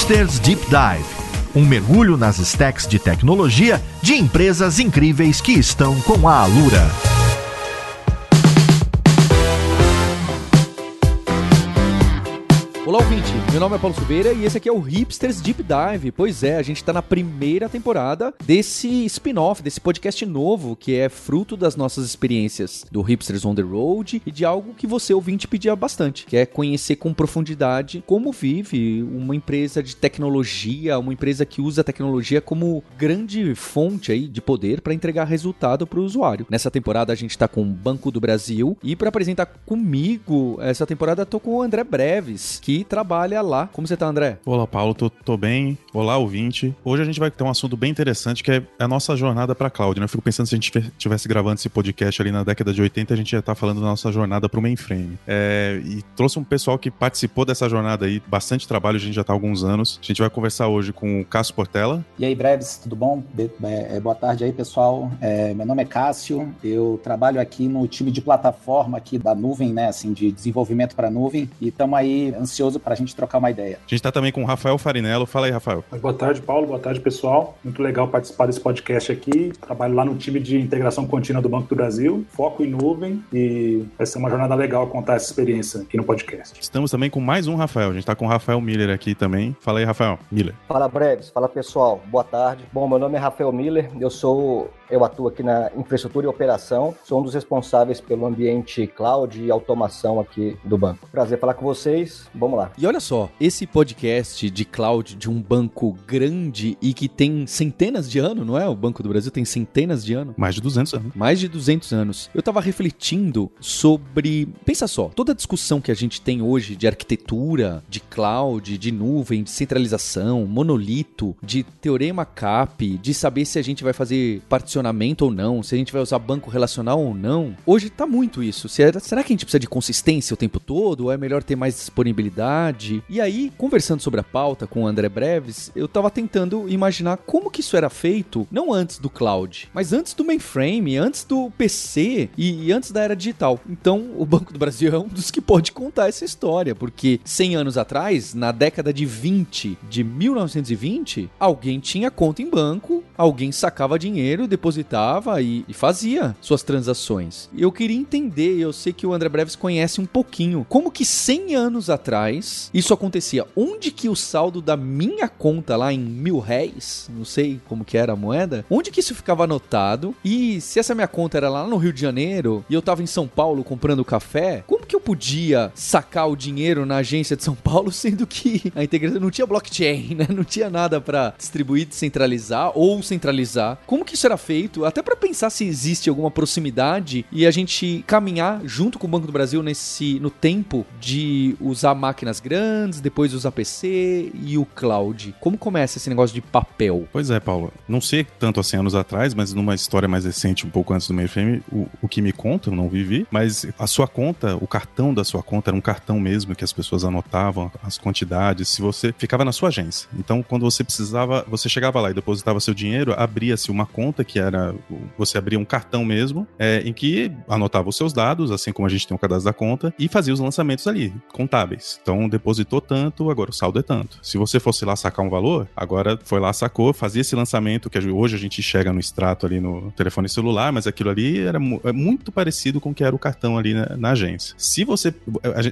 Hipsters Deep Dive um mergulho nas stacks de tecnologia de empresas incríveis que estão com a Alura. Olá, ouvinte. Meu nome é Paulo Silveira e esse aqui é o Hipsters Deep Dive. Pois é, a gente está na primeira temporada desse spin-off, desse podcast novo que é fruto das nossas experiências do Hipsters on the Road e de algo que você, ouvinte, pedia bastante, que é conhecer com profundidade como vive uma empresa de tecnologia, uma empresa que usa a tecnologia como grande fonte aí de poder para entregar resultado para o usuário. Nessa temporada a gente está com o Banco do Brasil e para apresentar comigo essa temporada tô com o André Breves, que trabalha lá. Como você tá, André? Olá, Paulo, tô, tô bem. Olá, ouvinte. Hoje a gente vai ter um assunto bem interessante que é a nossa jornada para cloud, né? Eu fico pensando se a gente estivesse gravando esse podcast ali na década de 80, a gente ia estar tá falando da nossa jornada para o mainframe. É, e trouxe um pessoal que participou dessa jornada aí, bastante trabalho, a gente já tá há alguns anos. A gente vai conversar hoje com o Cássio Portela. E aí, Breves, tudo bom? É, boa tarde aí, pessoal. É, meu nome é Cássio, eu trabalho aqui no time de plataforma aqui da nuvem, né? Assim, de desenvolvimento para nuvem. E estamos aí ansioso para a gente trocar uma ideia. A gente está também com o Rafael Farinello. Fala aí, Rafael. Boa tarde, Paulo. Boa tarde, pessoal. Muito legal participar desse podcast aqui. Trabalho lá no time de integração contínua do Banco do Brasil, foco em nuvem e vai ser uma jornada legal contar essa experiência aqui no podcast. Estamos também com mais um Rafael. A gente está com o Rafael Miller aqui também. Fala aí, Rafael. Miller. Fala, Breves. Fala, pessoal. Boa tarde. Bom, meu nome é Rafael Miller. Eu sou eu atuo aqui na infraestrutura e operação, sou um dos responsáveis pelo ambiente cloud e automação aqui do banco. Prazer falar com vocês, vamos lá. E olha só, esse podcast de cloud de um banco grande e que tem centenas de anos, não é? O Banco do Brasil tem centenas de anos. Mais de 200 anos. Mais de 200 anos. Eu tava refletindo sobre, pensa só, toda a discussão que a gente tem hoje de arquitetura, de cloud, de nuvem, de centralização, monolito, de teorema CAP, de saber se a gente vai fazer particionamento relacionamento ou não, se a gente vai usar banco relacional ou não. Hoje tá muito isso. Será que a gente precisa de consistência o tempo todo? Ou é melhor ter mais disponibilidade? E aí, conversando sobre a pauta com o André Breves, eu tava tentando imaginar como que isso era feito, não antes do cloud, mas antes do mainframe, antes do PC e, antes da era digital. Então, o Banco do Brasil é um dos que pode contar essa história, porque 100 anos atrás, na década de 20, de 1920, alguém tinha conta em banco, alguém sacava dinheiro, depois depositava e, e, fazia suas transações. Eu queria entender, eu sei que o André Breves conhece um pouquinho, como que 100 anos atrás isso acontecia? Onde que o saldo da minha conta lá em mil réis, não sei como que era a moeda, onde que isso ficava anotado? E se essa minha conta era lá no Rio de Janeiro e eu tava em São Paulo comprando café, como que eu podia sacar o dinheiro na agência de São Paulo, sendo que a integração não tinha blockchain, né? Não tinha nada para distribuir, descentralizar ou centralizar. Como que isso era feito? até para pensar se existe alguma proximidade e a gente caminhar junto com o Banco do Brasil nesse no tempo de usar máquinas grandes, depois usar PC e o cloud. Como começa esse negócio de papel? Pois é, Paulo. Não sei tanto assim anos atrás, mas numa história mais recente, um pouco antes do mainframe, o, o que me conta, eu não vivi, mas a sua conta, o cartão da sua conta era um cartão mesmo que as pessoas anotavam as quantidades, se você ficava na sua agência. Então, quando você precisava, você chegava lá e depositava seu dinheiro, abria-se uma conta que era era você abria um cartão mesmo, é, em que anotava os seus dados, assim como a gente tem o cadastro da conta, e fazia os lançamentos ali, contábeis. Então, depositou tanto, agora o saldo é tanto. Se você fosse lá sacar um valor, agora foi lá, sacou, fazia esse lançamento que hoje a gente chega no extrato ali no telefone celular, mas aquilo ali era é muito parecido com o que era o cartão ali na, na agência. Se você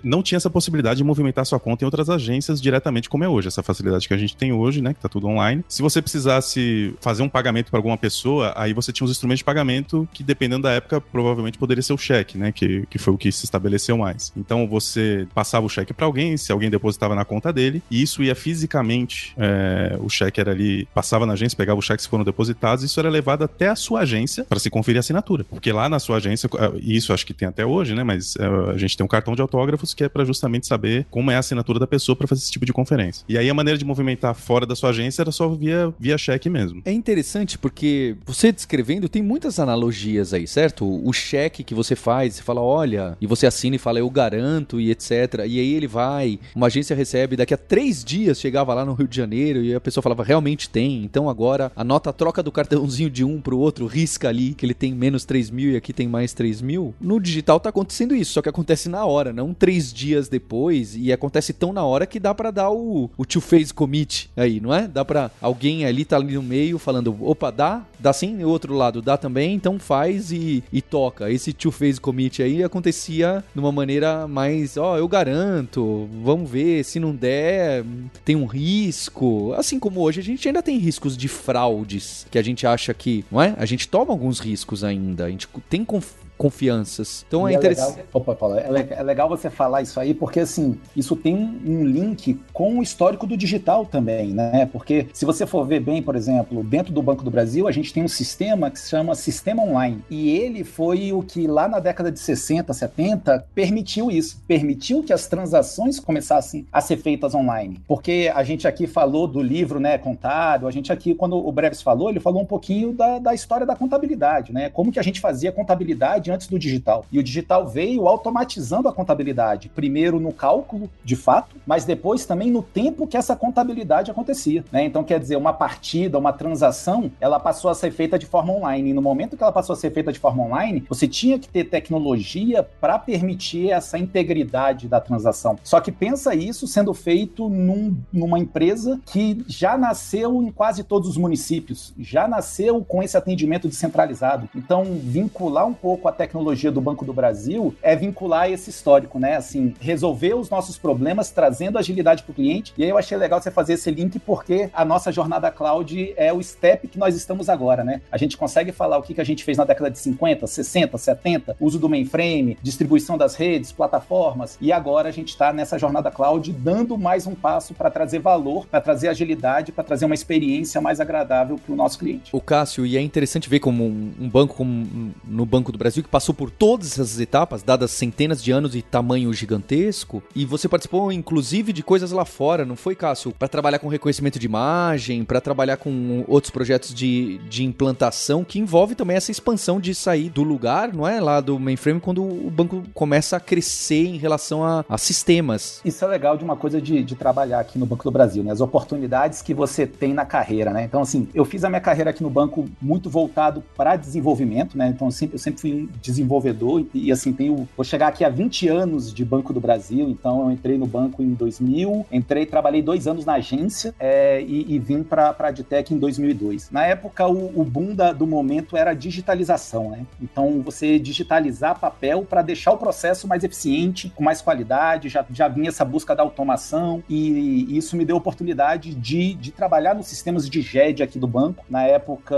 não tinha essa possibilidade de movimentar sua conta em outras agências diretamente como é hoje, essa facilidade que a gente tem hoje, né, que tá tudo online. Se você precisasse fazer um pagamento para alguma pessoa, aí você tinha os instrumentos de pagamento que, dependendo da época, provavelmente poderia ser o cheque, né? Que, que foi o que se estabeleceu mais. Então você passava o cheque para alguém, se alguém depositava na conta dele, e isso ia fisicamente, é, o cheque era ali, passava na agência, pegava os cheques que foram depositados, isso era levado até a sua agência para se conferir a assinatura. Porque lá na sua agência, e isso acho que tem até hoje, né? Mas é, a gente tem um cartão de autógrafos que é para justamente saber como é a assinatura da pessoa para fazer esse tipo de conferência. E aí a maneira de movimentar fora da sua agência era só via, via cheque mesmo. É interessante porque você descrevendo, tem muitas analogias aí, certo? O cheque que você faz, você fala, olha, e você assina e fala, eu garanto e etc. E aí ele vai, uma agência recebe, daqui a três dias chegava lá no Rio de Janeiro e a pessoa falava, realmente tem. Então agora anota a troca do cartãozinho de um pro outro, risca ali que ele tem menos 3 mil e aqui tem mais 3 mil. No digital tá acontecendo isso, só que acontece acontece na hora, não três dias depois, e acontece tão na hora que dá para dar o, o two-phase commit aí, não é? Dá para alguém ali tá ali no meio falando, opa, dá? Dá sim? E o outro lado, dá também? Então faz e, e toca. Esse two-phase commit aí acontecia de uma maneira mais, ó, oh, eu garanto, vamos ver, se não der, tem um risco. Assim como hoje a gente ainda tem riscos de fraudes, que a gente acha que, não é? A gente toma alguns riscos ainda, a gente tem confiança confianças. Então é, é interessante. Opa, Paulo, é, é, legal você falar isso aí, porque assim, isso tem um link com o histórico do digital também, né? Porque se você for ver bem, por exemplo, dentro do Banco do Brasil, a gente tem um sistema que se chama Sistema Online. E ele foi o que lá na década de 60, 70 permitiu isso. Permitiu que as transações começassem a ser feitas online. Porque a gente aqui falou do livro, né, contábil, a gente aqui, quando o Breves falou, ele falou um pouquinho da, da história da contabilidade, né? Como que a gente fazia contabilidade antes do digital. E o digital veio automatizando a contabilidade, primeiro no cálculo, de fato, mas depois também no tempo que essa contabilidade acontecia. Né? Então, quer dizer, uma partida, uma transação, ela passou a ser feita de forma online. E no momento que ela passou a ser feita de forma online, você tinha que ter tecnologia para permitir essa integridade da transação. Só que pensa isso sendo feito num, numa empresa que já nasceu em quase todos os municípios, já nasceu com esse atendimento descentralizado. Então, vincular um pouco a tecnologia do Banco do Brasil é vincular esse histórico, né? Assim, resolver os nossos problemas trazendo agilidade para o cliente. E aí eu achei legal você fazer esse link porque a nossa jornada cloud é o step que nós estamos agora, né? A gente consegue falar o que, que a gente fez na década de 50, 60, 70, uso do mainframe, distribuição das redes, plataformas, e agora a gente está nessa jornada cloud dando mais um passo para trazer valor, para trazer agilidade, para trazer uma experiência mais agradável para o nosso cliente. O Cássio, e é interessante ver como um, banco como no Banco do Brasil que passou por todas essas etapas, dadas centenas de anos e tamanho gigantesco, e você participou inclusive de coisas lá fora, não foi, Cássio? Para trabalhar com reconhecimento de imagem, para trabalhar com outros projetos de, de implantação, que envolve também essa expansão de sair do lugar, não é? Lá do mainframe, quando o banco começa a crescer em relação a, a sistemas. Isso é legal de uma coisa de, de trabalhar aqui no Banco do Brasil, né? As oportunidades que você tem na carreira, né? Então, assim, eu fiz a minha carreira aqui no banco muito voltado para desenvolvimento, né? Então, eu sempre, eu sempre fui um desenvolvedor e, assim, tenho, vou chegar aqui há 20 anos de Banco do Brasil, então eu entrei no banco em 2000, entrei, trabalhei dois anos na agência é, e, e, vim para a Adtech em 2002. Na época, o, o boom da, do momento era a digitalização, né? Então, você digitalizar papel para deixar o processo mais eficiente, com mais qualidade, já, já vinha essa busca da automação e, e isso me deu oportunidade de, de trabalhar nos sistemas de GED aqui do banco. Na época,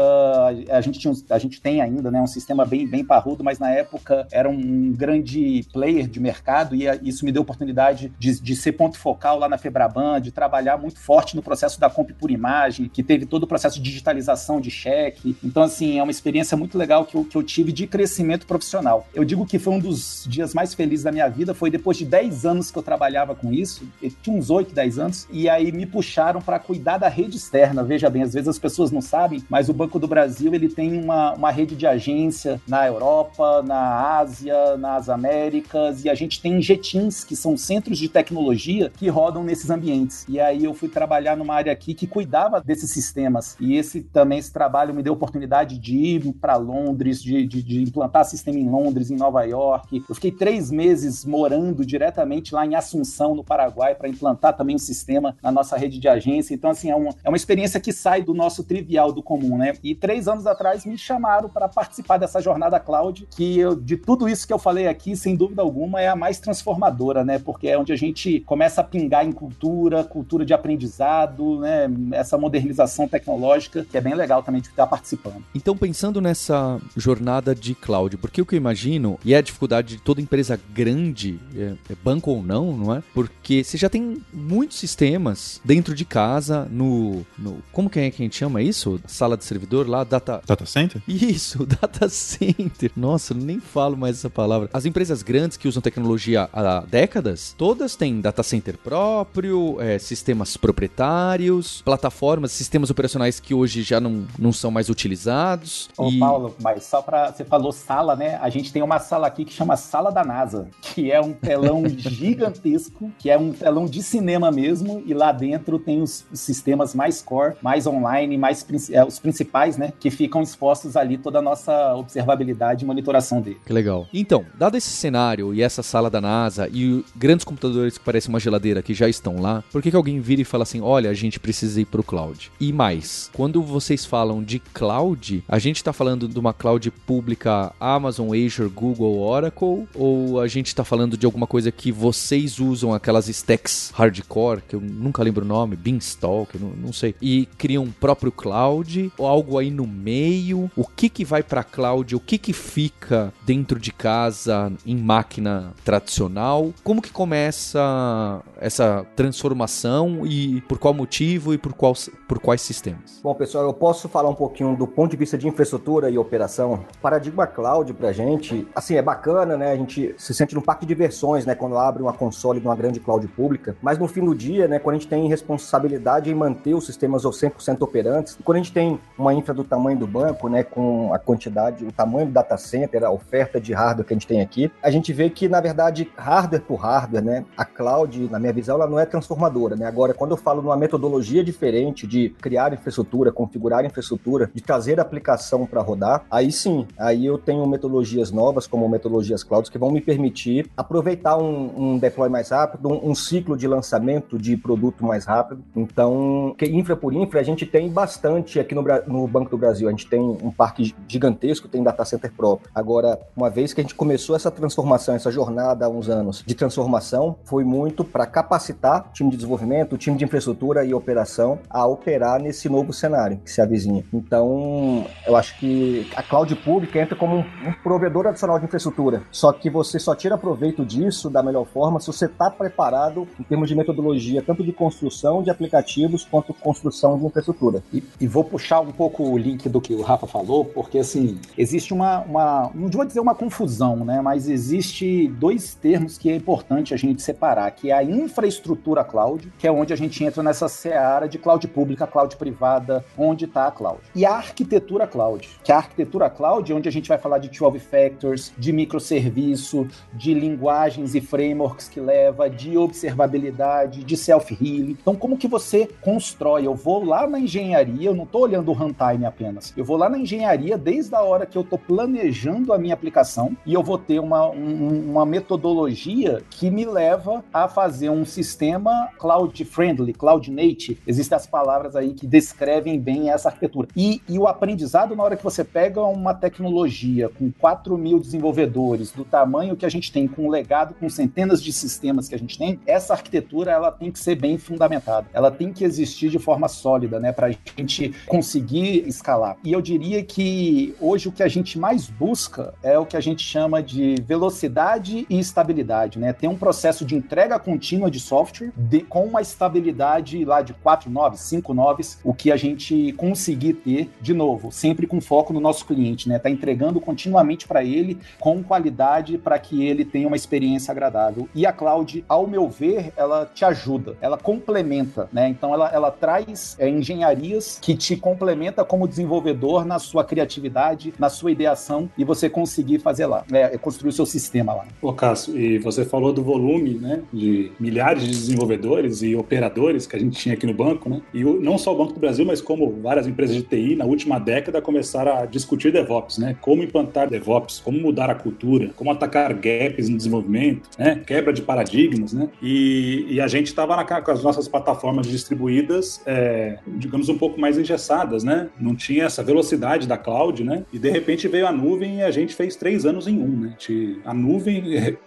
a gente, tinha, a gente tem ainda né, um sistema bem, bem parrudo, mas na época era um grande player de mercado e isso me deu oportunidade de, de ser ponto focal lá na Febraban, de trabalhar muito forte no processo da compra por imagem, que teve todo o processo de digitalização de cheque. Então, assim, é uma experiência muito legal que eu, que eu tive de crescimento profissional. Eu digo que foi um dos dias mais felizes da minha vida, foi depois de 10 anos que eu trabalhava com isso, eu tinha uns 8, 10 anos, e aí me puxaram para cuidar da rede externa. Veja bem, às vezes as pessoas não sabem, mas o Banco do Brasil ele tem uma, uma rede de agência na Europa, na Ásia, nas Américas, e a gente tem jetins, que são centros de tecnologia que rodam nesses ambientes. E aí eu fui trabalhar numa área aqui que cuidava desses sistemas. E esse também, esse trabalho me deu oportunidade de ir para Londres, de, de, de, implantar sistema em Londres, em Nova York. Eu fiquei três meses morando diretamente lá em Assunção, no Paraguai, para implantar também um sistema na nossa rede de agência. Então, assim, é uma, é uma experiência que sai do nosso trivial, do comum, né? E três anos atrás me chamaram para participar dessa jornada cloud, que eu, de tudo isso que eu falei aqui, sem dúvida alguma, é a mais transformadora, né? Porque é onde a gente começa a pingar em cultura, cultura de aprendizado, né? Essa modernização tecnológica, que é bem legal também de estar participando. Então, pensando nessa jornada de cloud, porque o que eu imagino, e é a dificuldade de toda empresa grande, é, é banco ou não, não é? Porque você já tem muitos sistemas dentro de casa, no. no como que é que a gente chama isso? Sala de servidor lá, data. Data center? Isso, data center. Nossa, eu nem falo mais essa palavra. As empresas grandes que usam tecnologia há décadas, todas têm data center próprio, é, sistemas proprietários, plataformas, sistemas operacionais que hoje já não, não são mais utilizados. Ô, e... Paulo, mas só para você falou sala, né? A gente tem uma sala aqui que chama Sala da NASA, que é um telão gigantesco, que é um telão de cinema mesmo, e lá dentro tem os, os sistemas mais core, mais online, mais é, os principais, né? Que ficam expostos ali toda a nossa observabilidade e monitoração dele. Que legal. Então, dado esse cenário e essa sala da NASA e grandes computadores que parecem uma geladeira que já estão lá, por que, que alguém vira e fala assim: olha, a gente precisa ir para o cloud? E mais, quando vocês falam de cloud, a gente está falando de uma cloud pública Amazon, Azure, Google, Oracle? Ou a gente está falando de alguma coisa que vocês usam, aquelas stacks hardcore, que eu nunca lembro o nome, Beanstalk, não, não sei, e criam um próprio cloud? Ou algo aí no meio? O que, que vai para cloud? O que, que fica dentro de casa em máquina tradicional? Como que começa essa transformação e por qual motivo e por, qual, por quais sistemas? Bom, pessoal, eu posso falar um pouquinho do ponto de vista de infraestrutura e operação. Paradigma Cloud pra gente, assim, é bacana, né? A gente se sente num parque de diversões, né? Quando abre uma console de uma grande cloud pública. Mas no fim do dia, né? Quando a gente tem responsabilidade em manter os sistemas 100% operantes, quando a gente tem uma infra do tamanho do banco, né? Com a quantidade, o tamanho do data center, a oferta de hardware que a gente tem aqui, a gente vê que, na verdade, hardware por hardware, né? A cloud, na minha visão, ela não é transformadora, né? Agora, quando eu falo numa metodologia diferente de criar infraestrutura, configurar infraestrutura, de trazer a aplicação para rodar, aí sim, aí eu tenho metodologias novas, como metodologias clouds, que vão me permitir aproveitar um, um deploy mais rápido, um, um, ciclo de lançamento de produto mais rápido. Então, que infra por infra, a gente tem bastante aqui no, no Banco do Brasil. A gente tem um parque gigantesco, tem data center próprio. Agora, uma vez que a gente começou essa transformação, essa jornada há uns anos de transformação, foi muito para capacitar o time de desenvolvimento, o time de infraestrutura e operação a operar nesse novo cenário que se avizinha. Então, eu acho que a cloud pública entra como um, provedor adicional de infraestrutura. Só que você só tira proveito disso da melhor forma se você está preparado em termos de metodologia, tanto de construção de aplicativos quanto construção de infraestrutura. E, e vou puxar um pouco o link do que o Rafa falou, porque assim, existe uma, uma não vou dizer uma confusão, né? Mas existe dois termos que é importante a gente separar, que é a cloud, que é onde a gente entra nessa seara de cloud pública, cloud privada, onde está a cloud. E a arquitetura cloud, que a arquitetura cloud é onde a gente vai falar de 12 factors, de microserviço, de linguagens e frameworks que leva, de observabilidade, de self-healing. Então, como que você constrói? Eu vou lá na engenharia, eu não estou olhando o runtime apenas. Eu vou lá na engenharia desde a hora que eu estou planejando a minha aplicação e eu vou ter uma, um, uma metodologia que me leva a fazer um sistema cloud friendly, cloud native. Existem as palavras aí que descrevem bem essa arquitetura. E, e o aprendizado, na hora que você pega uma tecnologia com 4 mil desenvolvedores, do tamanho que a gente tem, com um legado, com centenas de sistemas que a gente tem, essa arquitetura ela tem que ser bem fundamentada. Ela tem que existir de forma sólida, né, para a gente conseguir escalar. E eu diria que hoje o que a gente mais busca é o que a gente chama de velocidade e estabilidade, né? Tem um processo de entrega contínua de software de, com uma estabilidade lá de 4 noves, 5 noves, o que a gente conseguir ter, de novo, sempre com foco no nosso cliente, né? Tá entregando continuamente para ele com qualidade para que ele tenha uma experiência agradável. E a cloud, ao meu ver, ela te ajuda, ela complementa, né? Então ela, ela traz é, engenharias que te complementa como desenvolvedor na sua criatividade, na sua ideação e você conseguir fazer lá, né? construir o seu sistema lá. Ô Cássio, e você falou do volume, né, de milhares de desenvolvedores e operadores que a gente tinha aqui no banco, né? E não só o Banco do Brasil, mas como várias empresas de TI na última década começaram a discutir DevOps, né? Como implantar DevOps, como mudar a cultura, como atacar gaps no desenvolvimento, né? Quebra de paradigmas, né? E, e a gente estava com as nossas plataformas distribuídas, é, digamos, um pouco mais engessadas, né? Não tinha essa velocidade da cloud, né? E de repente veio a nuvem e a gente fez três anos em um, né? A nuvem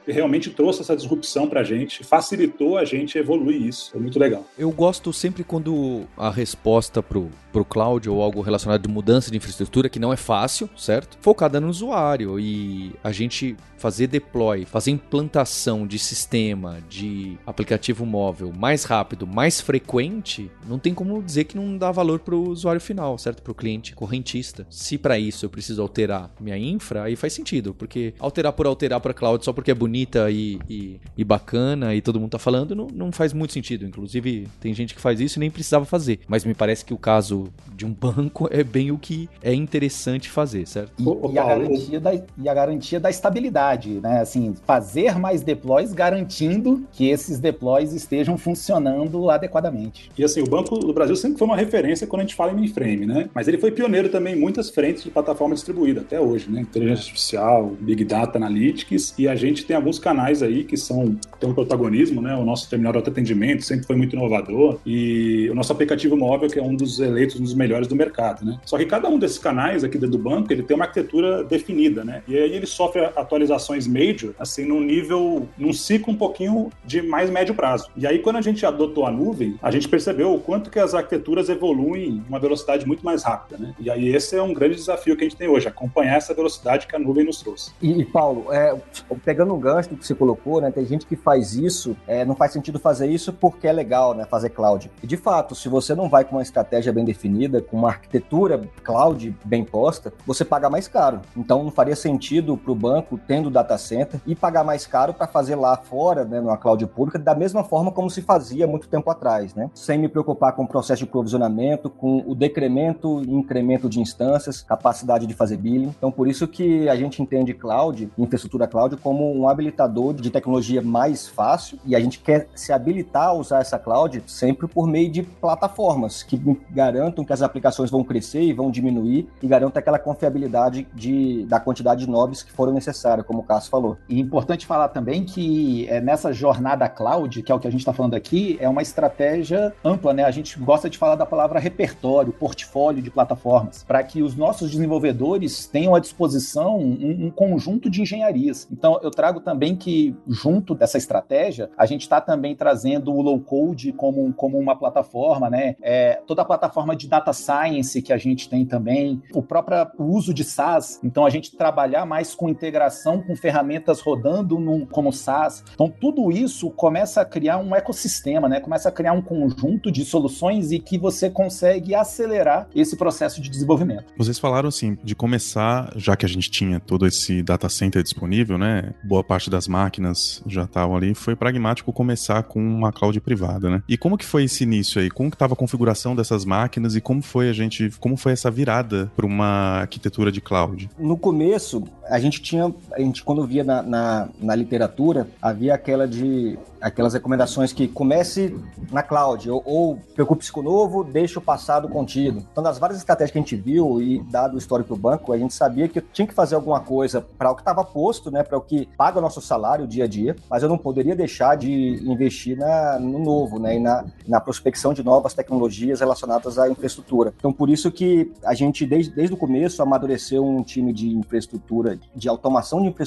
realmente trouxe essa disrupção para a gente, facilitou a gente evoluir isso. Foi muito legal. Eu gosto sempre quando a resposta pro, pro cloud ou algo relacionado de mudança de infraestrutura, que não é fácil, certo? Focada no usuário e a gente fazer deploy, fazer implantação de sistema, de aplicativo móvel mais rápido, mais frequente, não tem como dizer que não dá valor para o usuário final, certo? Para o cliente correntista. Se para isso eu preciso alterar minha infra, aí faz sentido, porque alterar por alterar para cloud só porque é bonita e, e, e, bacana e todo mundo tá falando, não, não faz muito sentido. Inclusive, tem gente que faz isso e nem precisava fazer. Mas me parece que o caso de um banco é bem o que é interessante fazer, certo? E, e a, garantia da, e a garantia da estabilidade né? Assim, fazer mais deploys garantindo que esses deploys estejam funcionando adequadamente. E assim, o Banco do Brasil sempre foi uma referência quando a gente fala em mainframe, né? Mas ele foi pioneiro também em muitas frentes de plataforma distribuída até hoje, né? Inteligência artificial, Big Data Analytics, e a gente tem alguns canais aí que são tem um protagonismo, né? O nosso terminal de atendimento sempre foi muito inovador e o nosso aplicativo móvel que é um dos eleitos um dos melhores do mercado, né? Só que cada um desses canais aqui dentro do banco, ele tem uma arquitetura definida, né? E aí ele sofre atualizações major, assim, num nível, num ciclo um pouquinho de mais médio prazo. E aí quando a gente adotou a nuvem, a gente percebeu o quanto que as arquiteturas evoluem uma velocidade muito mais rápida, né? E aí esse é um grande desafio que a gente tem hoje, acompanhar essa velocidade que a nuvem nos trouxe. E, e Paulo, é, pegando um gancho que você colocou, né? Tem gente que faz isso, é, não faz sentido fazer isso porque é legal, né? Fazer cloud. E de fato, se você não vai com uma estratégia bem definida, com uma arquitetura cloud bem posta, você paga mais caro. Então não faria sentido para o banco, tendo data center, e pagar mais caro para fazer lá fora, né, numa cloud pública, da mesma forma como se fazia muito tempo atrás, né? Sem me preocupar com o processo de provisionamento, com o decremento e incremento de instâncias, capacidade de fazer billing. Então por isso que a gente entende cloud, infraestrutura cloud, como um habilitador de tecnologia mais fácil e a gente quer se habilitar a usar essa cloud sempre por meio de plataformas que garantam que as aplicações vão crescer e vão diminuir e garantam aquela confiabilidade de, da quantidade de nobres que foram necessárias, como o Cássio falou. E importante falar também que é, nessa jornada cloud, que é o que a gente está falando aqui, é uma estratégia ampla, né? A gente gosta de falar da palavra repertório, portfólio de plataformas, para que os nossos desenvolvedores tenham à disposição um, um conjunto de engenharias. Então, eu trago também que, junto dessa estratégia, a gente está também trazendo o low code como, como uma plataforma, né? É, toda a plataforma de data science que a gente tem também, o próprio uso de SaaS. Então, a gente trabalhar mais com integração com ferramentas rodando num, como SaaS. Então, tudo isso começa a criar um ecossistema, né? Começa a criar um conjunto de soluções e que você consegue acelerar esse processo de desenvolvimento. Vocês falaram assim de começar, já que a gente tinha todo esse data center disponível, né? Boa parte das máquinas já estavam ali, foi pragmático começar com uma cloud privada, né? E como que foi esse início aí? Como que estava a configuração dessas máquinas e como foi a gente, como foi essa virada para uma arquitetura de cloud? No começo, a gente tinha, a gente quando via na, na, na literatura, havia aquela de aquelas recomendações que comece na cloud ou, ou preocupe-se com o novo, deixe o passado contido. Então, das várias estratégias que a gente viu e dado o histórico do banco, a gente sabia que tinha que fazer alguma coisa para o que estava posto, né, para o que paga o nosso salário dia a dia, mas eu não poderia deixar de investir na, no novo, né, e na, na prospecção de novas tecnologias relacionadas à infraestrutura. Então, por isso que a gente, desde, desde o começo, amadureceu um time de infraestrutura, de automação de infraestrutura,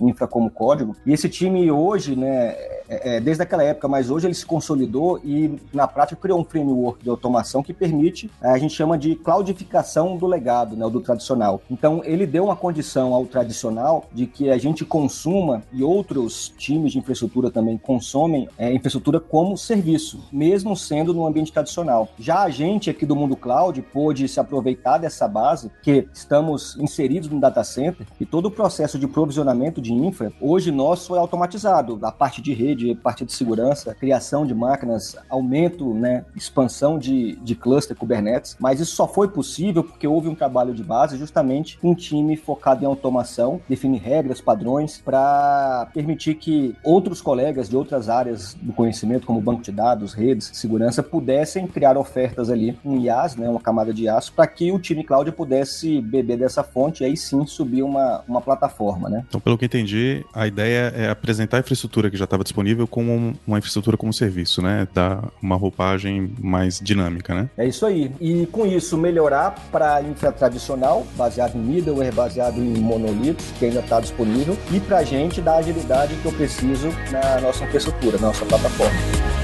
infra como código, e esse time hoje, né, é, é, desde aquela época, mas hoje ele se consolidou e, na prática, criou um framework de automação que permite, é, a gente chama de cloudificação do legado, né, do tradicional. Então, ele deu uma condição ao tradicional de que a gente consuma e outros times de infraestrutura também consomem é, infraestrutura como serviço, mesmo sendo no ambiente tradicional. Já a gente aqui do mundo cloud pôde se aproveitar dessa base, que estamos inseridos no data center e todo o processo de provisionamento de infra, hoje nosso é automatizado. A parte de rede, a parte de segurança, criação de máquinas, aumento, né, expansão de, de cluster Kubernetes, mas isso só foi possível porque houve um trabalho de base justamente um time focado em automação, definir regras, padrões, para permitir que outros colegas de outras áreas do conhecimento, como banco de dados, redes, segurança, pudessem criar ofertas ali, um IaaS, né, uma camada de IaaS, para que o time cloud pudesse beber dessa fonte e aí sim subir uma, uma plataforma. Né? Então, pelo que entendi, a ideia é apresentar a infraestrutura que já estava disponível como uma infraestrutura como serviço, né? Dar uma roupagem mais dinâmica, né? É isso aí. E com isso, melhorar para a infra tradicional, baseado em middleware, baseado em monolitos, que ainda está disponível, e para a gente dar a agilidade que eu preciso na nossa infraestrutura, na nossa plataforma.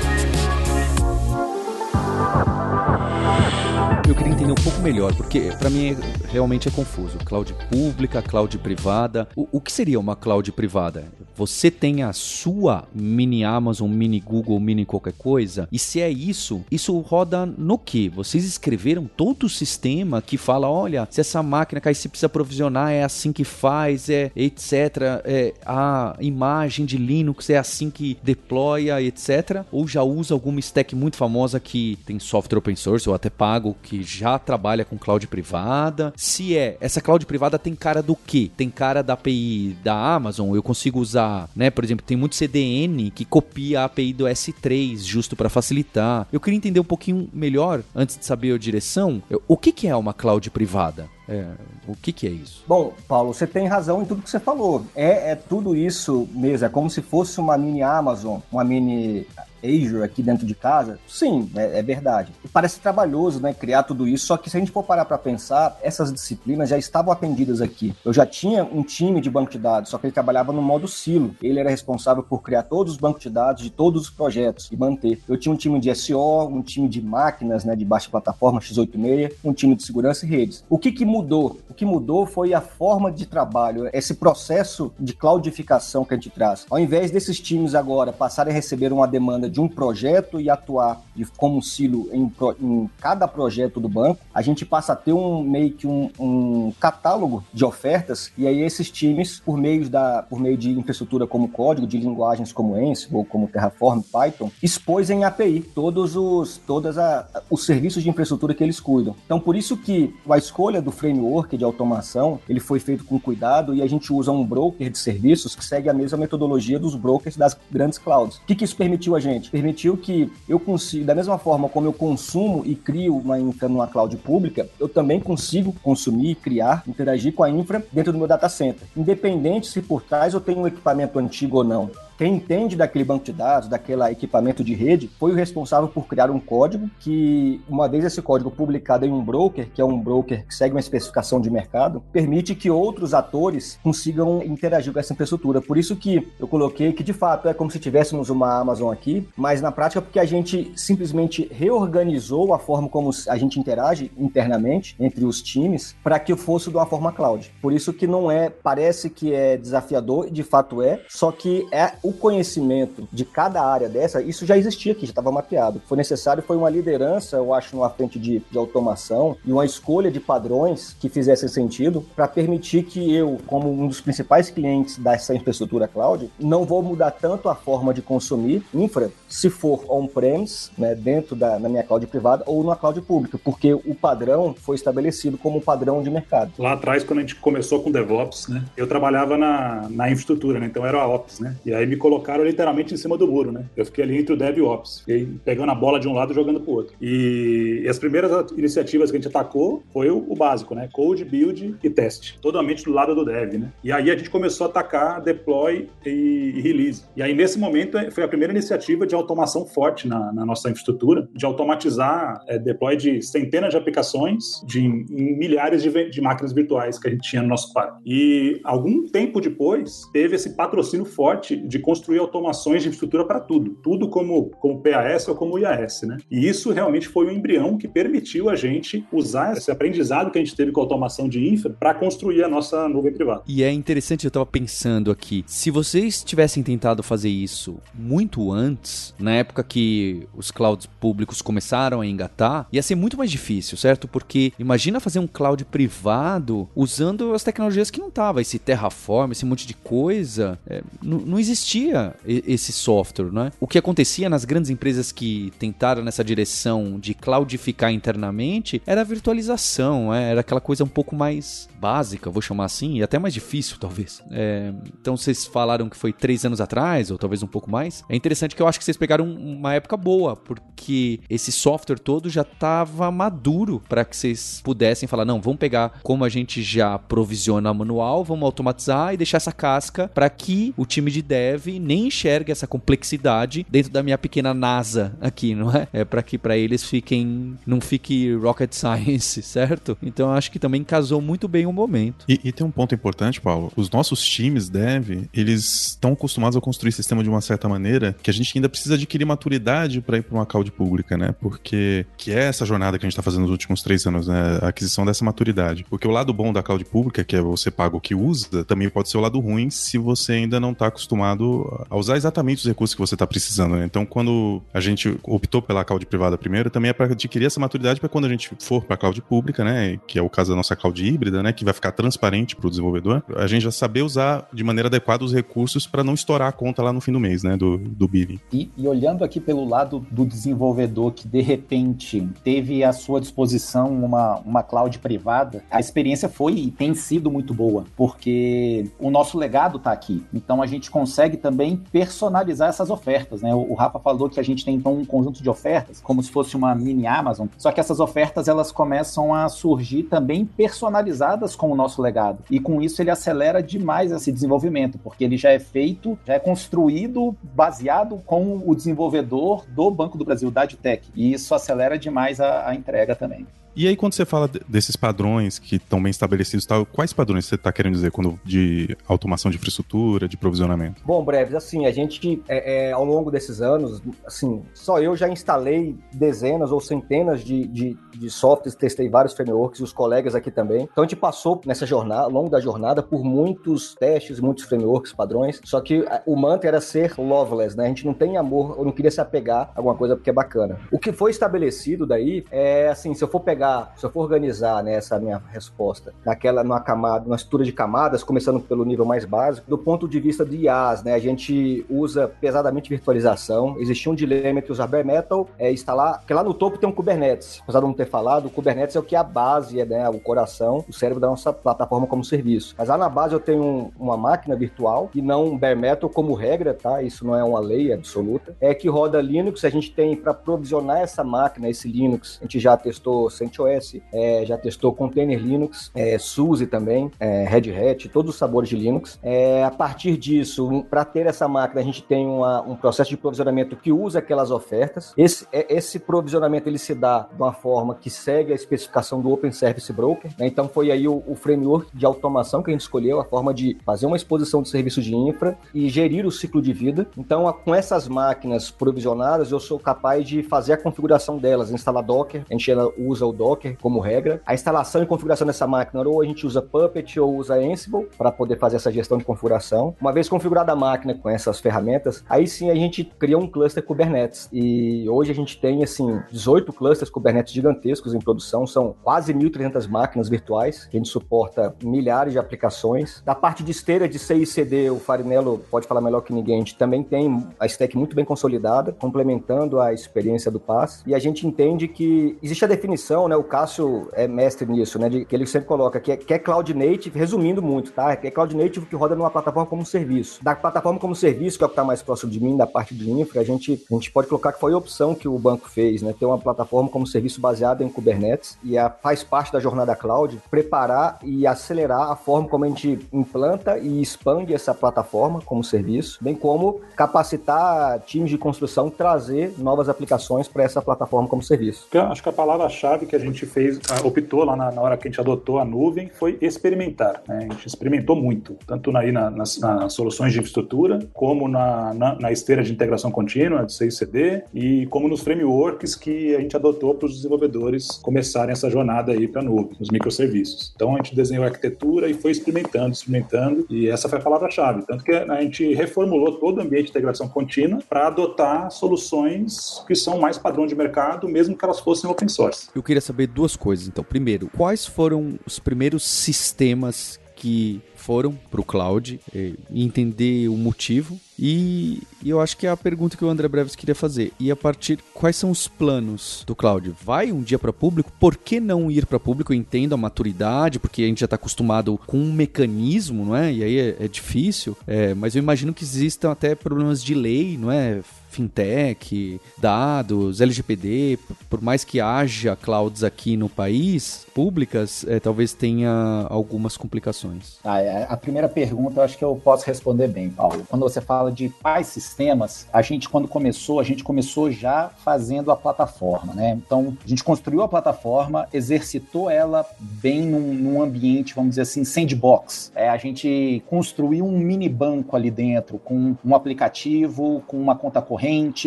Eu queria entender um pouco melhor, porque para mim realmente é confuso. Cloud pública, cloud privada. O, o, que seria uma cloud privada? Você tem a sua mini Amazon, mini Google, mini qualquer coisa? E se é isso, isso roda no que? Vocês escreveram todo o sistema que fala, olha, se essa máquina cair, se precisa provisionar, é assim que faz, é etc. É, a imagem de Linux é assim que deploya, etc. Ou já usa alguma stack muito famosa que tem software open source ou até pago que já trabalha com cloud privada? Se é, essa cloud privada tem cara do que? Tem cara da API da Amazon? Eu consigo usar, né? Por exemplo, tem muito CDN que copia a API do S3 justo para facilitar. Eu queria entender um pouquinho melhor, antes de saber a direção, o que, que é uma cloud privada? É, o que, que, é isso? Bom, Paulo, você tem razão em tudo que você falou. É, é tudo isso mesmo. É como se fosse uma mini Amazon, uma mini Azure aqui dentro de casa? Sim, é, é, verdade. Parece trabalhoso, né, criar tudo isso, só que se a gente for parar para pensar, essas disciplinas já estavam atendidas aqui. Eu já tinha um time de banco de dados, só que ele trabalhava no modo silo. Ele era responsável por criar todos os bancos de dados de todos os projetos e manter. Eu tinha um time de SEO, um time de máquinas, né, de baixa plataforma x86, um time de segurança e redes. O que que mudou? O que mudou foi a forma de trabalho, esse processo de cloudificação que a gente traz. Ao invés desses times agora passarem a receber uma demanda de um projeto e atuar de, como silo em, em, cada projeto do banco, a gente passa a ter um meio que um, um, catálogo de ofertas e aí esses times, por meio, da, por meio de infraestrutura como código, de linguagens como Ansible, como Terraform, Python, expôs em API todos os todas a, os serviços de infraestrutura que eles cuidam. Então, por isso que a escolha do framework de automação, ele foi feito com cuidado e a gente usa um broker de serviços que segue a mesma metodologia dos brokers das grandes clouds. O que, que isso permitiu a gente? permitiu que eu consiga, da mesma forma como eu consumo e crio uma infra numa cloud pública, eu também consigo consumir, criar, interagir com a infra dentro do meu data center, independente se por trás eu tenho um equipamento antigo ou não. Quem entende daquele banco de dados, daquele equipamento de rede, foi o responsável por criar um código que, uma vez esse código publicado em um broker, que é um broker que segue uma especificação de mercado, permite que outros atores consigam interagir com essa infraestrutura. Por isso que eu coloquei que, de fato, é como se tivéssemos uma Amazon aqui, mas na prática porque a gente simplesmente reorganizou a forma como a gente interage internamente entre os times para que fosse de uma forma cloud. Por isso que não é, parece que é desafiador, de fato é, só que é o conhecimento de cada área dessa, isso já existia aqui, já estava mapeado. Foi necessário foi uma liderança, eu acho, numa frente de, de automação e uma escolha de padrões que fizessem sentido para permitir que eu, como um dos principais clientes dessa infraestrutura cloud, não vou mudar tanto a forma de consumir infra se for on-premise, né, dentro da minha cloud privada ou na cloud pública, porque o padrão foi estabelecido como padrão de mercado. Lá atrás, quando a gente começou com DevOps, né, eu trabalhava na, na infraestrutura, né, então era a Ops, né, e aí me colocaram literalmente em cima do muro, né? Eu fiquei ali entre o Dev e o Ops, pegando a bola de um lado e jogando pro outro. E, e as primeiras iniciativas que a gente atacou foi o, o, básico, né? Code, build e teste. Totalmente do lado do Dev, né? E aí a gente começou a atacar deploy e, e release. E aí nesse momento é, foi a primeira iniciativa de automação forte na, na nossa infraestrutura, de automatizar é, deploy de centenas de aplicações de milhares de, de máquinas virtuais que a gente tinha no nosso parque. E algum tempo depois teve esse patrocínio forte de construir automações de infraestrutura para tudo, tudo como, como PAS ou como IAS, né? E isso realmente foi o um embrião que permitiu a gente usar esse aprendizado que a gente teve com a automação de infra para construir a nossa nuvem privada. E é interessante, eu estava pensando aqui, se vocês tivessem tentado fazer isso muito antes, na época que os clouds públicos começaram a engatar, ia ser muito mais difícil, certo? Porque imagina fazer um cloud privado usando as tecnologias que não tava, esse Terraform, esse monte de coisa, é, não existia existia esse software, né? O que acontecia nas grandes empresas que tentaram nessa direção de cloudificar internamente era a virtualização, é? era aquela coisa um pouco mais básica, vou chamar assim, e até mais difícil, talvez. É, então vocês falaram que foi três anos atrás, ou talvez um pouco mais. É interessante que eu acho que vocês pegaram uma época boa, porque esse software todo já estava maduro para que vocês pudessem falar: não, vamos pegar como a gente já provisiona manual, vamos automatizar e deixar essa casca para que o time de dev nem enxergue essa complexidade dentro da minha pequena NASA aqui, não é? É para que para eles fiquem não fique rocket science, certo? Então acho que também casou muito bem o momento. E, e tem um ponto importante, Paulo. Os nossos times dev, eles estão acostumados a construir sistema de uma certa maneira que a gente ainda precisa adquirir maturidade para ir para uma cloud pública, né? Porque que é essa jornada que a gente está fazendo nos últimos três anos, né? A aquisição dessa maturidade. Porque o lado bom da cloud pública, que é você paga o que usa, também pode ser o lado ruim se você ainda não está acostumado a usar exatamente os recursos que você está precisando. Né? Então, quando a gente optou pela cloud privada primeiro, também é para adquirir essa maturidade para quando a gente for para a cloud pública, né? Que é o caso da nossa cloud híbrida, né? Que vai ficar transparente para o desenvolvedor, a gente já saber usar de maneira adequada os recursos para não estourar a conta lá no fim do mês, né? Do, do. E, e olhando aqui pelo lado do desenvolvedor que de repente teve à sua disposição uma, uma cloud privada, a experiência foi e tem sido muito boa, porque o nosso legado está aqui. Então a gente consegue também personalizar essas ofertas, né? O, Rafa falou que a gente tem então um conjunto de ofertas, como se fosse uma mini Amazon, só que essas ofertas elas começam a surgir também personalizadas com o nosso legado. E com isso ele acelera demais esse desenvolvimento, porque ele já é feito, já é construído baseado com o desenvolvedor do Banco do Brasil, da Adtech. E isso acelera demais a, a entrega também. E aí, quando você fala desses padrões que estão bem estabelecidos, tal, quais padrões você está querendo dizer quando de automação de infraestrutura, de provisionamento? Bom, Breves, assim, a gente, é, é, ao longo desses anos, assim, só eu já instalei dezenas ou centenas de, de, de softwares, testei vários frameworks os colegas aqui também. Então a gente passou nessa jornada, ao longo da jornada, por muitos testes, muitos frameworks, padrões, só que o mantra era ser loveless, né? A gente não tem amor, eu não queria se apegar a alguma coisa porque é bacana. O que foi estabelecido daí é, assim, se eu for pegar pegar, se eu for organizar né, essa minha resposta naquela numa camada, numa estrutura de camadas, começando pelo nível mais básico, do ponto de vista de IaaS, né, a gente usa pesadamente virtualização. Existia um dilema entre usar bare metal é instalar, porque lá no topo tem um Kubernetes. Apesar de não ter falado, o Kubernetes é o que é a base, é né, o coração, o cérebro da nossa plataforma como serviço. Mas lá na base eu tenho um, uma máquina virtual e não um bare metal como regra, tá? Isso não é uma lei absoluta. É que roda Linux, a gente tem para provisionar essa máquina, esse Linux, a gente já testou CentOS, é, já testou Container Linux, é, SUSE também, é, Red Hat, todos os sabores de Linux. É, a partir disso, para ter essa máquina, a gente tem uma, um processo de provisionamento que usa aquelas ofertas. Esse, é, esse provisionamento ele se dá de uma forma que segue a especificação do Open Service Broker. Né? Então foi aí o, o, framework de automação que a gente escolheu, a forma de fazer uma exposição de serviço de infra e gerir o ciclo de vida. Então, com essas máquinas provisionadas, eu sou capaz de fazer a configuração delas, instalar Docker, a gente usa o Docker como regra. A instalação e configuração dessa máquina, ou a gente usa Puppet ou usa Ansible para poder fazer essa gestão de configuração. Uma vez configurada a máquina com essas ferramentas, aí sim a gente cria um cluster Kubernetes. E hoje a gente tem, assim, 18 clusters Kubernetes gigantescos em produção, são quase 1.300 máquinas virtuais, que a gente suporta milhares de aplicações. Da parte de esteira de CICD, o Farinello pode falar melhor que ninguém, a gente também tem a stack muito bem consolidada, complementando a experiência do PaaS. E a gente entende que existe a definição, né? O Cássio é mestre nisso, né? De, que ele sempre coloca que é, que é Cloud Native, resumindo muito, tá? É Cloud Native que roda numa plataforma como serviço. Da plataforma como serviço, que é o que está mais próximo de mim, da parte de infra, a gente, a gente pode colocar que foi a opção que o banco fez, né? Ter uma plataforma como serviço baseada em Kubernetes e a, faz parte da jornada cloud preparar e acelerar a forma como a gente implanta e expande essa plataforma como serviço, bem como capacitar times de construção trazer novas aplicações para essa plataforma como serviço. Acho que a palavra-chave que a gente fez, optou lá na, na, hora que a gente adotou a nuvem, foi experimentar. Né? A gente experimentou muito, tanto aí na, nas, nas, soluções de infraestrutura, como na, na, na, esteira de integração contínua, de CICD, e como nos frameworks que a gente adotou para os desenvolvedores começarem essa jornada aí para a nuvem, os microserviços. Então a gente desenhou a arquitetura e foi experimentando, experimentando, e essa foi a palavra-chave. Tanto que a gente reformulou todo o ambiente de integração contínua para adotar soluções que são mais padrão de mercado, mesmo que elas fossem open source. Eu queria saber duas coisas. Então, primeiro, quais foram os primeiros sistemas que foram para o cloud e entender o motivo. E, e, eu acho que é a pergunta que o André Breves queria fazer. E a partir, quais são os planos do cloud? Vai um dia para público? Por que não ir para público? Eu entendo a maturidade, porque a gente já está acostumado com um mecanismo, não é? E aí é, é difícil. É, mas eu imagino que existam até problemas de lei, não é? Fintech, dados, LGPD, por mais que haja clouds aqui no país, públicas, é, talvez tenha algumas complicações. Ah, é, a primeira pergunta eu acho que eu posso responder bem, Paulo. Quando você fala de pais sistemas, a gente quando começou, a gente começou já fazendo a plataforma, né? Então, a gente construiu a plataforma, exercitou ela bem num, num ambiente, vamos dizer assim, sandbox. É, a gente construiu um mini banco ali dentro, com um aplicativo, com uma conta corrente,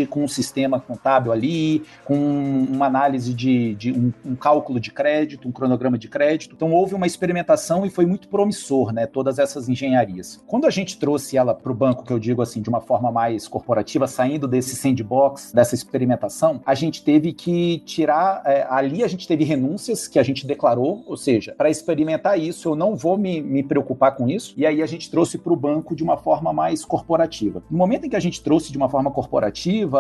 com um sistema contábil ali, com uma análise de, de um, um cálculo de crédito, um cronograma de crédito. Então, houve uma experimentação e foi muito promissor, né? Todas essas engenharias. Quando a gente trouxe ela para o banco, que eu digo assim, de uma forma mais corporativa, saindo desse sandbox, dessa experimentação, a gente teve que tirar. É, ali a gente teve renúncias que a gente declarou, ou seja, para experimentar isso, eu não vou me, me preocupar com isso. E aí a gente trouxe para o banco de uma forma mais corporativa. No momento em que a gente trouxe de uma forma corporativa,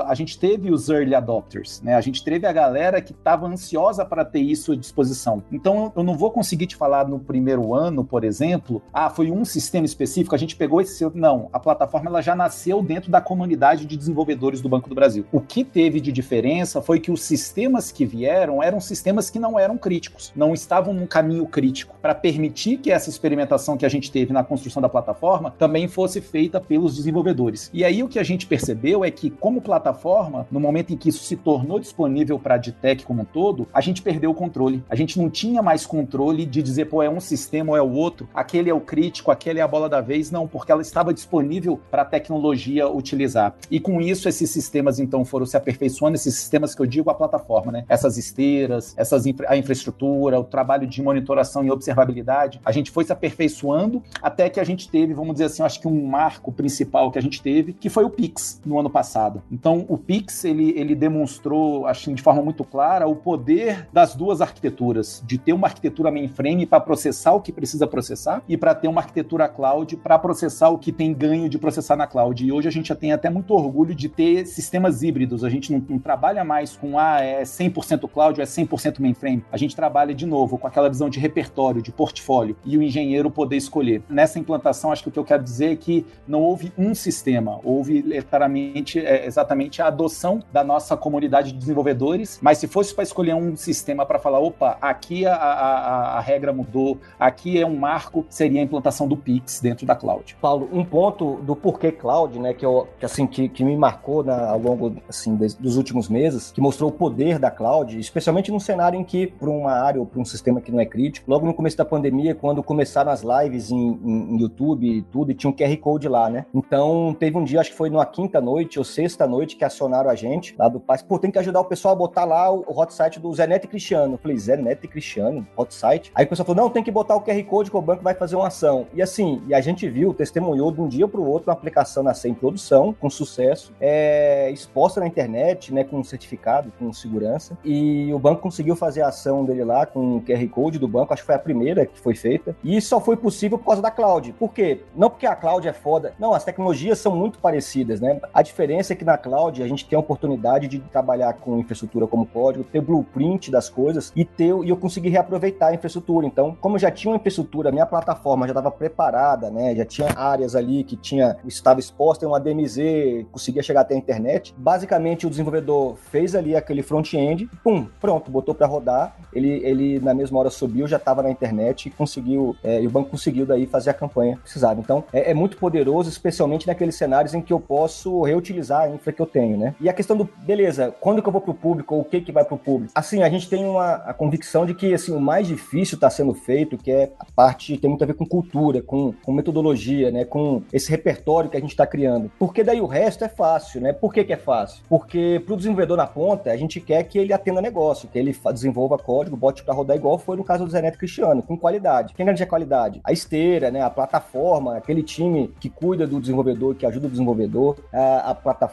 a gente teve os early adopters, né? A gente teve a galera que estava ansiosa para ter isso à disposição. Então eu não vou conseguir te falar no primeiro ano, por exemplo, ah, foi um sistema específico, a gente pegou esse. Não, a plataforma ela já nasceu dentro da comunidade de desenvolvedores do Banco do Brasil. O que teve de diferença foi que os sistemas que vieram eram sistemas que não eram críticos, não estavam num caminho crítico, para permitir que essa experimentação que a gente teve na construção da plataforma também fosse feita pelos desenvolvedores. E aí o que a gente percebeu é que, como plataforma, no momento em que isso se tornou disponível para a DTEC como um todo, a gente perdeu o controle. A gente não tinha mais controle de dizer, pô, é um sistema ou é o outro, aquele é o crítico, aquele é a bola da vez, não, porque ela estava disponível para a tecnologia utilizar. E com isso, esses sistemas então foram se aperfeiçoando, esses sistemas que eu digo a plataforma, né? Essas esteiras, essas infra a infraestrutura, o trabalho de monitoração e observabilidade, a gente foi se aperfeiçoando até que a gente teve, vamos dizer assim, acho que um marco principal que a gente teve, que foi o Pix no ano passado. Então, o Pix ele, ele demonstrou, acho de forma muito clara, o poder das duas arquiteturas, de ter uma arquitetura mainframe para processar o que precisa processar e para ter uma arquitetura cloud para processar o que tem ganho de processar na cloud. E hoje a gente já tem até muito orgulho de ter sistemas híbridos. A gente não, não trabalha mais com ah, é 100% cloud ou é 100% mainframe. A gente trabalha de novo com aquela visão de repertório, de portfólio e o engenheiro poder escolher. Nessa implantação, acho que o que eu quero dizer é que não houve um sistema, houve literalmente é, exatamente a adoção da nossa comunidade de desenvolvedores. Mas se fosse para escolher um sistema para falar, opa, aqui a, a, a regra mudou, aqui é um marco, seria a implantação do Pix dentro da cloud. Paulo, um ponto do porquê cloud, né, que eu que, assim que, que me marcou na, ao longo assim dos últimos meses, que mostrou o poder da cloud, especialmente num cenário em que para uma área ou para um sistema que não é crítico, logo no começo da pandemia, quando começaram as lives em, em, em YouTube e tudo, e tinha um QR Code lá, né? Então teve um dia, acho que foi numa quinta noite ou sexta noite que acionaram a gente lá do Paz, pô, tem que ajudar o pessoal a botar lá o, hot site do Zé Neto e Cristiano. Eu falei, Zé Neto e Cristiano, hot site? Aí o pessoal falou, não, tem que botar o QR Code que o banco vai fazer uma ação. E assim, e a gente viu, testemunhou de um dia para o outro uma aplicação nascer em produção, com sucesso, é, exposta na internet, né, com certificado, com segurança, e o banco conseguiu fazer a ação dele lá com o QR Code do banco, acho que foi a primeira que foi feita, e isso só foi possível por causa da cloud. Por quê? Não porque a cloud é foda, não, as tecnologias são muito parecidas, né? A diferença que na cloud a gente tem a oportunidade de trabalhar com infraestrutura como código, ter blueprint das coisas e ter e eu conseguir reaproveitar a infraestrutura. Então, como já tinha uma infraestrutura, minha plataforma já estava preparada, né? Já tinha áreas ali que tinha estava exposta em uma DMZ, conseguia chegar até a internet. Basicamente, o desenvolvedor fez ali aquele front-end, pum, pronto, botou para rodar. Ele, ele na mesma hora subiu, já estava na internet e conseguiu, é, e o banco conseguiu daí fazer a campanha que precisava. Então, é, é, muito poderoso, especialmente naqueles cenários em que eu posso reutilizar infra que eu tenho, né? E a questão do, beleza, quando que eu vou pro público ou o que que vai pro público? Assim, a gente tem uma a convicção de que assim, o mais difícil está sendo feito, que é a parte tem muito a ver com cultura, com, com metodologia, né? Com esse repertório que a gente está criando. Porque daí o resto é fácil, né? Por que, que é fácil? Porque para o desenvolvedor na ponta, a gente quer que ele atenda negócio, que ele desenvolva código, bote para rodar igual foi no caso do Zé Neto Cristiano, com qualidade. Quem garante a qualidade? A esteira, né? A plataforma, aquele time que cuida do desenvolvedor, que ajuda o desenvolvedor, a, a plataforma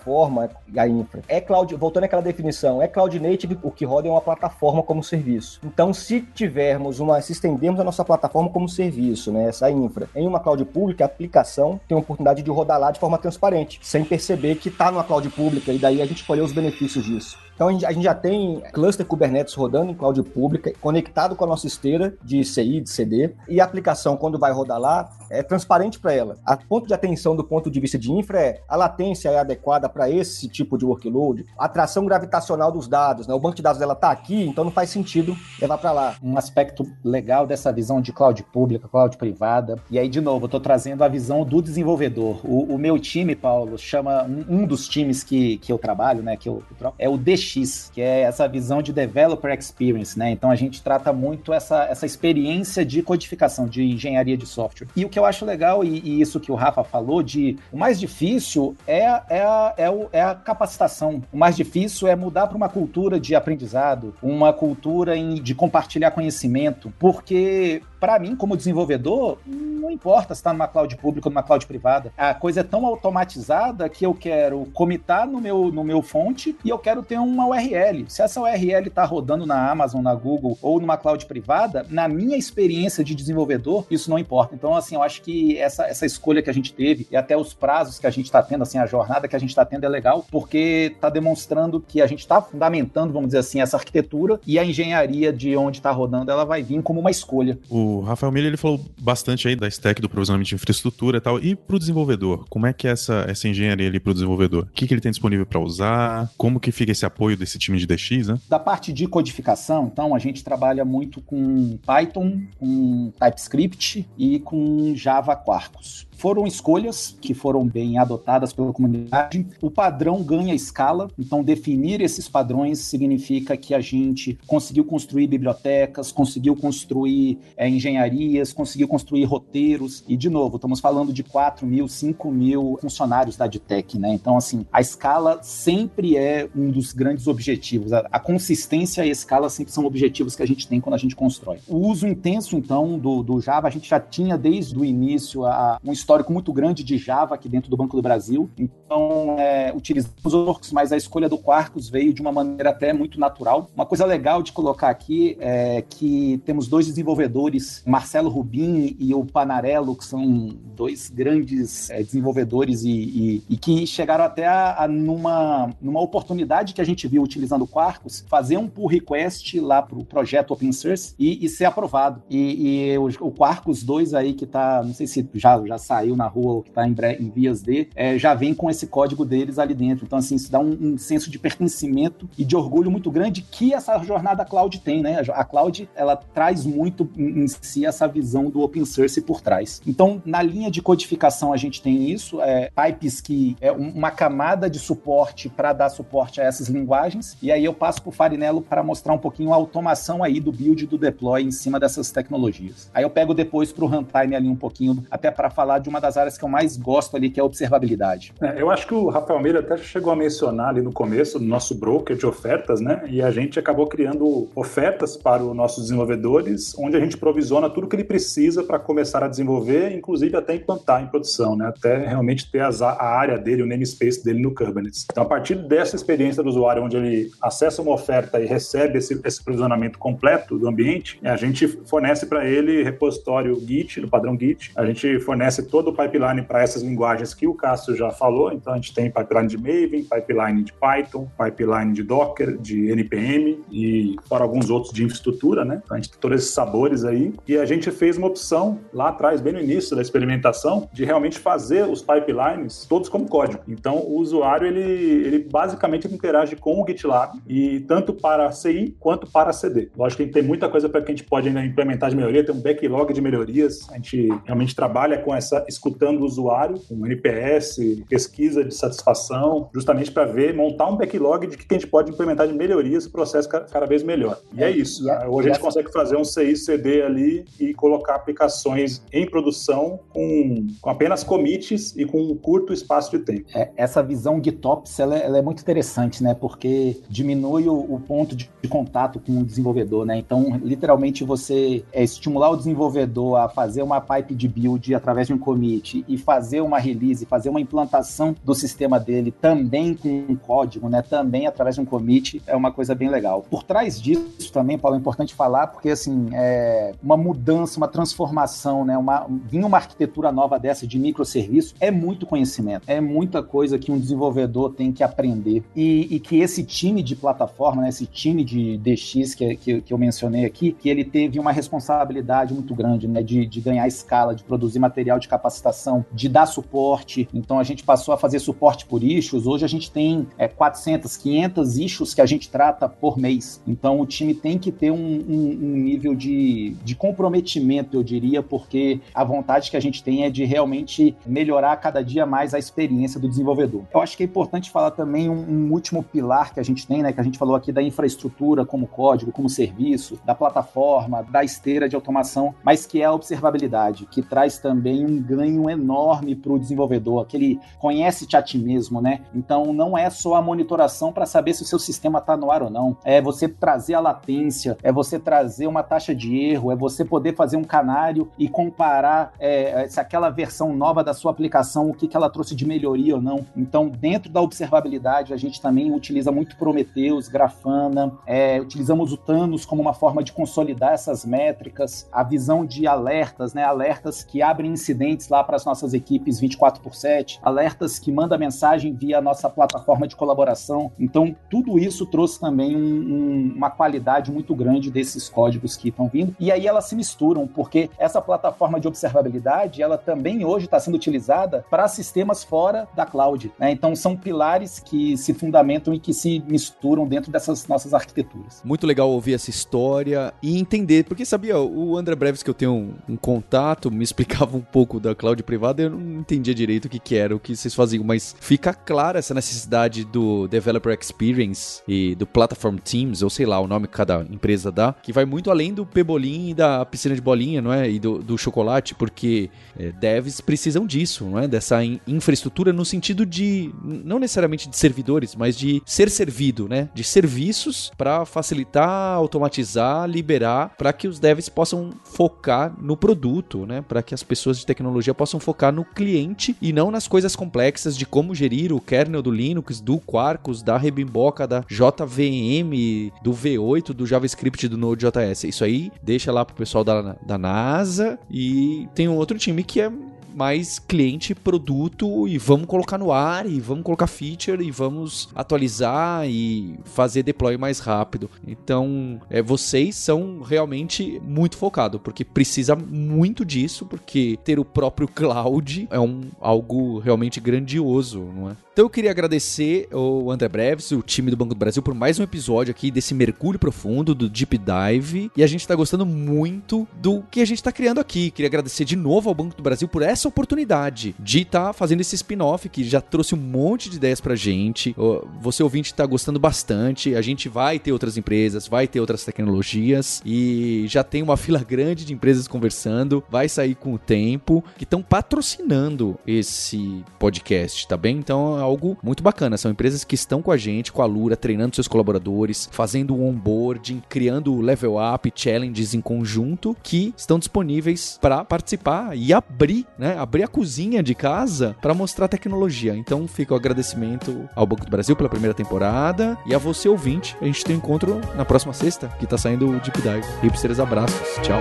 e a infra. É cloud, voltando àquela definição, é cloud native, o que roda é uma plataforma como serviço. Então, se tivermos uma, se estendermos a nossa plataforma como serviço, né? Essa infra, em uma cloud pública, a aplicação tem a oportunidade de rodar lá de forma transparente, sem perceber que está numa cloud pública, e daí a gente colheu os benefícios disso. Então a gente, a gente já tem cluster Kubernetes rodando em cloud pública, conectado com a nossa esteira de CI, de CD, e a aplicação, quando vai rodar lá, é transparente para ela. A ponto de atenção do ponto de vista de infra é a latência é adequada para esse tipo de workload, a atração gravitacional dos dados, né? O banco de dados dela está aqui, então não faz sentido levar para lá. Um aspecto legal dessa visão de cloud pública, cloud privada, e aí de novo, eu estou trazendo a visão do desenvolvedor. O, o meu time, Paulo, chama um, um, dos times que, que eu trabalho, né, que eu, é o DX, que é essa visão de developer experience, né? Então a gente trata muito essa, essa experiência de codificação, de engenharia de software. E o que eu acho legal, e, e isso que o Rafa falou, de o mais difícil é, é, a, é, o, é a capacitação. O mais difícil é mudar para uma cultura de aprendizado, uma cultura em, de compartilhar conhecimento, porque para mim, como desenvolvedor, não importa se está numa cloud pública ou numa cloud privada. A coisa é tão automatizada que eu quero comitar no meu, no meu fonte e eu quero ter uma URL. Se essa URL está rodando na Amazon, na Google ou numa cloud privada, na minha experiência de desenvolvedor, isso não importa. Então, assim, eu acho que essa, essa escolha que a gente teve e até os prazos que a gente está tendo, assim, a jornada que a gente está tendo é legal, porque está demonstrando que a gente está fundamentando, vamos dizer assim, essa arquitetura e a engenharia de onde está rodando, ela vai vir como uma escolha. O o Rafael Miller ele falou bastante aí da stack do provisionamento de infraestrutura e tal. E para o desenvolvedor, como é que é essa, essa engenharia ali para o desenvolvedor? O que, que ele tem disponível para usar? Como que fica esse apoio desse time de DX, né? Da parte de codificação, então, a gente trabalha muito com Python, com TypeScript e com Java Quarkus. Foram escolhas que foram bem adotadas pela comunidade. O padrão ganha escala, então definir esses padrões significa que a gente conseguiu construir bibliotecas, conseguiu construir é, engenharias, conseguiu construir roteiros. E, de novo, estamos falando de 4 mil, 5 mil funcionários da Adtech, né? Então, assim, a escala sempre é um dos grandes objetivos. A, a consistência e a escala sempre são objetivos que a gente tem quando a gente constrói. O uso intenso, então, do, do Java, a gente já tinha desde o início a, um histórico muito grande de Java aqui dentro do Banco do Brasil. Então, é, utilizamos os Works, mas a escolha do Quarkus veio de uma maneira até muito natural. Uma coisa legal de colocar aqui é que temos dois desenvolvedores, Marcelo Rubin e o Panarello, que são dois grandes é, desenvolvedores e, e, e, que chegaram até a, a, numa, numa oportunidade que a gente viu utilizando o Quarkus, fazer um pull request lá para o projeto open source e, e ser aprovado. E, o, o Quarkus 2 aí, que está, não sei se já, já saiu, saiu na rua ou que está em, em, vias de, é, já vem com esse código deles ali dentro. Então, assim, isso dá um, um, senso de pertencimento e de orgulho muito grande que essa jornada cloud tem, né? A cloud, ela traz muito em, si essa visão do open source por trás. Então, na linha de codificação, a gente tem isso, é, pipes que é uma camada de suporte para dar suporte a essas linguagens, e aí eu passo para o Farinello para mostrar um pouquinho a automação aí do build do deploy em cima dessas tecnologias. Aí eu pego depois para o runtime ali um pouquinho, até para falar de uma das áreas que eu mais gosto ali, que é a observabilidade. É, eu acho que o Rafael Meira até chegou a mencionar ali no começo do nosso broker de ofertas, né? E a gente acabou criando ofertas para os nossos desenvolvedores, onde a gente provisiona tudo que ele precisa para começar a desenvolver, inclusive até implantar em produção, né? Até realmente ter as, a área dele, o namespace dele no Kubernetes. Então, a partir dessa experiência do usuário, onde ele acessa uma oferta e recebe esse, esse provisionamento completo do ambiente, a gente fornece para ele repositório Git, no padrão Git, a gente fornece todo o pipeline para essas linguagens que o Cássio já falou. Então, a gente tem pipeline de Maven, pipeline de Python, pipeline de Docker, de NPM e fora alguns outros de infraestrutura, né? Então, a gente tem todos esses sabores aí. E a gente fez uma opção lá atrás, bem no início da experimentação, de realmente fazer os pipelines todos como código. Então, o usuário, ele, ele basicamente interage com o GitLab e tanto para CI quanto para CD. Lógico que tem muita coisa para que a gente pode ainda implementar de melhoria, tem um backlog de melhorias. A gente realmente trabalha com essa escutando o usuário, com NPS, pesquisa de satisfação, justamente para ver, montar um backlog de que a gente pode implementar de melhorias o processo cada vez melhor. E é, é isso. Hoje a gente consegue fazer um CI, CD ali e colocar aplicações em produção com, com apenas commits e com um curto espaço de tempo. É, essa visão GitOps ela é, ela é, muito interessante, né? Porque diminui o, o ponto de, de, contato com o desenvolvedor, né? Então, literalmente, você é, estimular o desenvolvedor a fazer uma pipe de build através de um commit e fazer uma release, fazer uma implantação do sistema dele também com um código, né, também através de um commit, é uma coisa bem legal. Por trás disso também, Paulo, é importante falar, porque assim, é, uma mudança, uma transformação, né? Uma, vir uma arquitetura nova dessa de microserviço é muito conhecimento, é muita coisa que um desenvolvedor tem que aprender. E, e que esse time de plataforma, né, esse time de DX que, que, que, eu mencionei aqui, que ele teve uma responsabilidade muito grande, né? De, de ganhar escala, de produzir material de capacitação, de dar suporte. Então a gente passou a fazer suporte por issues. Hoje a gente tem é, 400, 500 issues que a gente trata por mês. Então o time tem que ter um, um, um nível de, de comprometimento, eu diria, porque a vontade que a gente tem é de realmente melhorar cada dia mais a experiência do desenvolvedor. Eu acho que é importante falar também um, um último pilar que a gente tem, né? Que a gente falou aqui da infraestrutura como código, como serviço, da plataforma, da esteira de automação, mas que é a observabilidade, que traz também um ganho enorme para o desenvolvedor, que ele conhece-te a ti mesmo, né? Então não é só a monitoração para saber se o seu sistema está no ar ou não, é você trazer a latência, é você trazer uma taxa de erro, é você poder fazer um canário e comparar é, se aquela versão nova da sua aplicação, o que, que ela trouxe de melhoria ou não. Então, dentro da observabilidade, a gente também utiliza muito Prometheus, Grafana, é, utilizamos o Thanos como uma forma de consolidar essas métricas, a visão de alertas, né? Alertas que abrem incidentes lá para as nossas equipes 24 por 7, alertas que mandam mensagem via a nossa plataforma de colaboração. Então, tudo isso trouxe também um, um, uma qualidade muito grande desses códigos que estão vindo. E aí elas se misturam, porque essa plataforma de observabilidade, ela também hoje está sendo utilizada para sistemas fora da cloud. Né? Então, são pilares que se fundamentam e que se misturam dentro dessas nossas arquiteturas. Muito legal ouvir essa história e entender, porque sabia, o André Breves que eu tenho um, um contato, me explicava um pouco da cloud privada, eu não entendia direito o que, que era, o que vocês faziam, mas fica clara essa necessidade do Developer Experience e do Platform Teams, ou sei lá, o nome que cada empresa dá, que vai muito além do pebolim e da piscina de bolinha, não é? E do, do chocolate, porque é, devs precisam disso, não é? Dessa in infraestrutura no sentido de, não necessariamente de servidores, mas de ser servido, né? De serviços para facilitar, automatizar, liberar, para que os devs possam focar no produto, né? Para que as pessoas de tecnologia possam focar no cliente e não nas coisas complexas de como gerir o kernel do Linux, do Quarkus, da Rebimboca, da JVM, do V8, do JavaScript do Node.js. Isso aí deixa lá pro pessoal da, da NASA e tem um outro time que é mais cliente, produto e vamos colocar no ar e vamos colocar feature e vamos atualizar e fazer deploy mais rápido. Então, é, vocês são realmente muito focados, porque precisa muito disso, porque ter o próprio cloud é um, algo realmente grandioso, não é? Então eu queria agradecer o André Breves, o time do Banco do Brasil, por mais um episódio aqui desse mergulho profundo, do Deep Dive. E a gente tá gostando muito do que a gente tá criando aqui. Queria agradecer de novo ao Banco do Brasil por essa oportunidade de estar tá fazendo esse spin-off que já trouxe um monte de ideias pra gente. Você ouvinte tá gostando bastante. A gente vai ter outras empresas, vai ter outras tecnologias e já tem uma fila grande de empresas conversando. Vai sair com o tempo que estão patrocinando esse podcast, tá bem? Então algo muito bacana. São empresas que estão com a gente, com a Lura, treinando seus colaboradores, fazendo onboarding, criando level up, challenges em conjunto que estão disponíveis para participar e abrir, né? Abrir a cozinha de casa para mostrar tecnologia. Então fica o agradecimento ao Banco do Brasil pela primeira temporada e a você ouvinte. A gente tem um encontro na próxima sexta, que tá saindo o Deep Dive. Hipsters, abraços. Tchau.